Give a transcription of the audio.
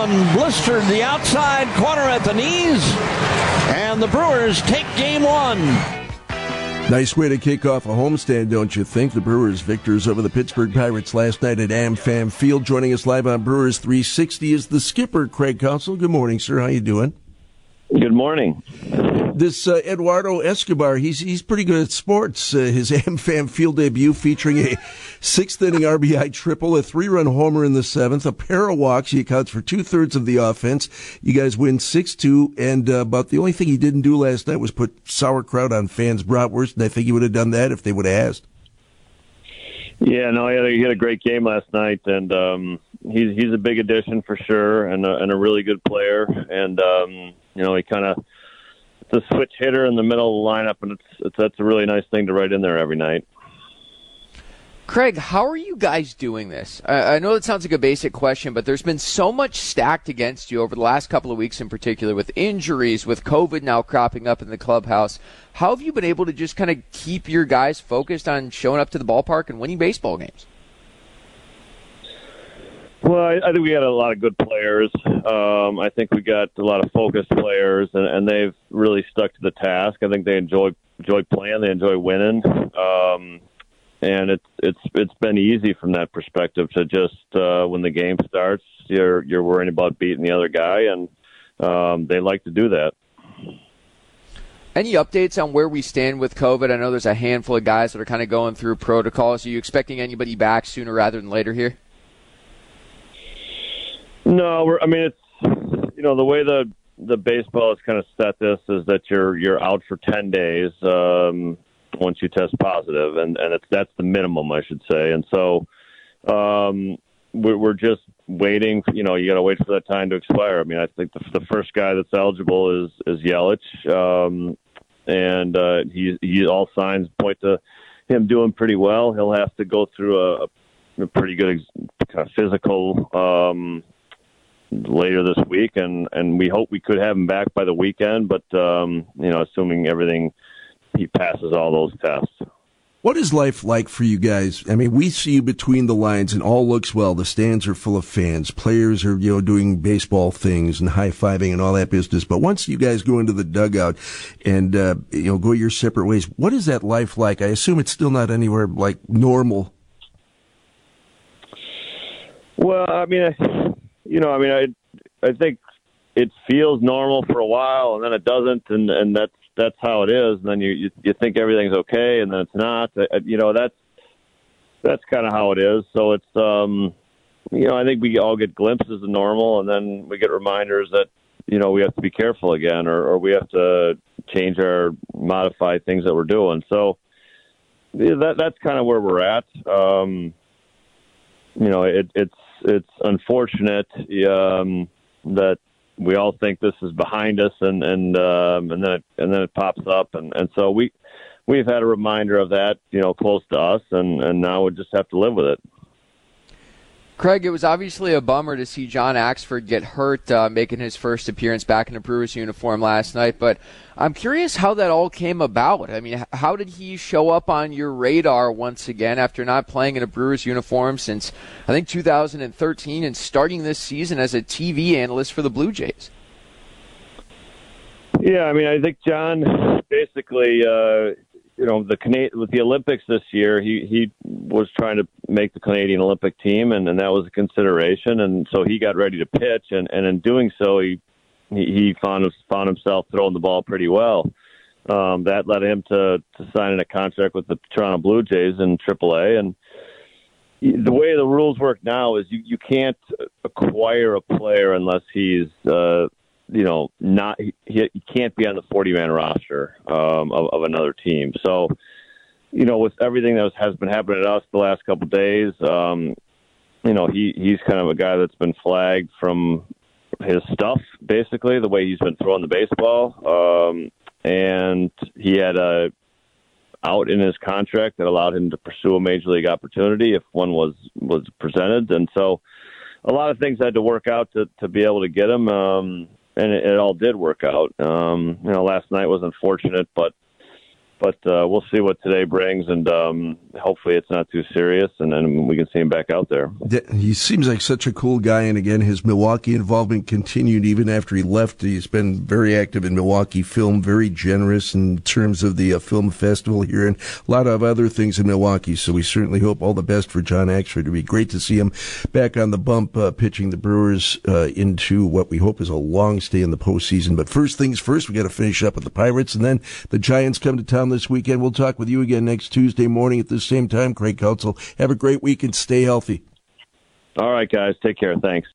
one blistered the outside corner at the knees, and the Brewers take game one. Nice way to kick off a homestand, don't you think? The Brewers victors over the Pittsburgh Pirates last night at AmFam Field. Joining us live on Brewers 360 is the skipper, Craig Counsell. Good morning, sir. How you doing? Good morning. This uh, Eduardo Escobar, he's he's pretty good at sports. Uh, his AmFam Field debut featuring a sixth inning RBI triple, a three run homer in the seventh, a pair of walks. He accounts for two thirds of the offense. You guys win six two, and uh, about the only thing he didn't do last night was put sauerkraut on fans' bratwurst, and I think he would have done that if they would have asked. Yeah, no, he had a, he had a great game last night, and um, he's he's a big addition for sure, and a, and a really good player. And um, you know, he kind of a switch hitter in the middle of the lineup, and it's, it's that's a really nice thing to write in there every night. Craig, how are you guys doing this? I, I know it sounds like a basic question, but there's been so much stacked against you over the last couple of weeks, in particular, with injuries, with COVID now cropping up in the clubhouse. How have you been able to just kind of keep your guys focused on showing up to the ballpark and winning baseball games? Well, I, I think we had a lot of good players. Um, I think we got a lot of focused players, and, and they've really stuck to the task. I think they enjoy enjoy playing, they enjoy winning, um, and it's it's it's been easy from that perspective to just uh, when the game starts, you're you're worrying about beating the other guy, and um, they like to do that. Any updates on where we stand with COVID? I know there's a handful of guys that are kind of going through protocols. Are you expecting anybody back sooner rather than later here? No, I mean it's you know the way the the baseball has kind of set this is that you're you're out for ten days um, once you test positive, and and it's that's the minimum I should say, and so um, we're, we're just waiting. You know, you got to wait for that time to expire. I mean, I think the, the first guy that's eligible is is Yelich, um, and uh, he he all signs point to him doing pretty well. He'll have to go through a, a pretty good kind of physical um, later this week, and and we hope we could have him back by the weekend. But um, you know, assuming everything he passes all those tests. What is life like for you guys? I mean, we see you between the lines and all looks well. The stands are full of fans. Players are, you know, doing baseball things and high fiving and all that business. But once you guys go into the dugout and, uh, you know, go your separate ways, what is that life like? I assume it's still not anywhere like normal. Well, I mean, you know, I mean, I I think it feels normal for a while, and then it doesn't, and and that's that's how it is. And then you you, you think everything's okay, and then it's not. Uh, you know, that's that's kind of how it is. So it's um, you know, I think we all get glimpses of normal, and then we get reminders that you know we have to be careful again, or, or we have to change our modify things that we're doing. So yeah, that that's kind of where we're at. Um, you know, it, it's it's unfortunate um, that we all think this is behind us, and and um, and then it, and then it pops up, and and so we we've had a reminder of that, you know, close to us, and and now we just have to live with it. Craig, it was obviously a bummer to see John Axford get hurt uh, making his first appearance back in a Brewers uniform last night, but I'm curious how that all came about. I mean, how did he show up on your radar once again after not playing in a Brewers uniform since, I think, 2013 and starting this season as a TV analyst for the Blue Jays? Yeah, I mean, I think John basically uh, you know the Canadian with the Olympics this year, he he was trying to make the Canadian Olympic team, and, and that was a consideration. And so he got ready to pitch, and, and in doing so, he he, found found himself throwing the ball pretty well. Um, that led him to to sign a contract with the Toronto Blue Jays in AAA, and the way the rules work now is you you can't acquire a player unless he's uh, you know, not he, he can't be on the 40 man roster um, of, of another team. So, you know, with everything that was, has been happening to us the last couple of days, um, you know, he he's kind of a guy that's been flagged from his stuff, basically the way he's been throwing the baseball, um, and he had a out in his contract that allowed him to pursue a major league opportunity if one was was presented, and so a lot of things had to work out to to be able to get him. Um, and it, it all did work out. Um, you know, last night was unfortunate, but but uh, we'll see what today brings, and um, hopefully it's not too serious, and then we can see him back out there. He seems like such a cool guy, and again, his Milwaukee involvement continued even after he left. He's been very active in Milwaukee film, very generous in terms of the uh, film festival here, and a lot of other things in Milwaukee. So we certainly hope all the best for John Axford. It'd be great to see him back on the bump, uh, pitching the Brewers uh, into what we hope is a long stay in the postseason. But first things first, we got to finish up with the Pirates, and then the Giants come to town this weekend. We'll talk with you again next Tuesday morning at the same time. Craig Counsell, have a great week and stay healthy. All right, guys. Take care. Thanks.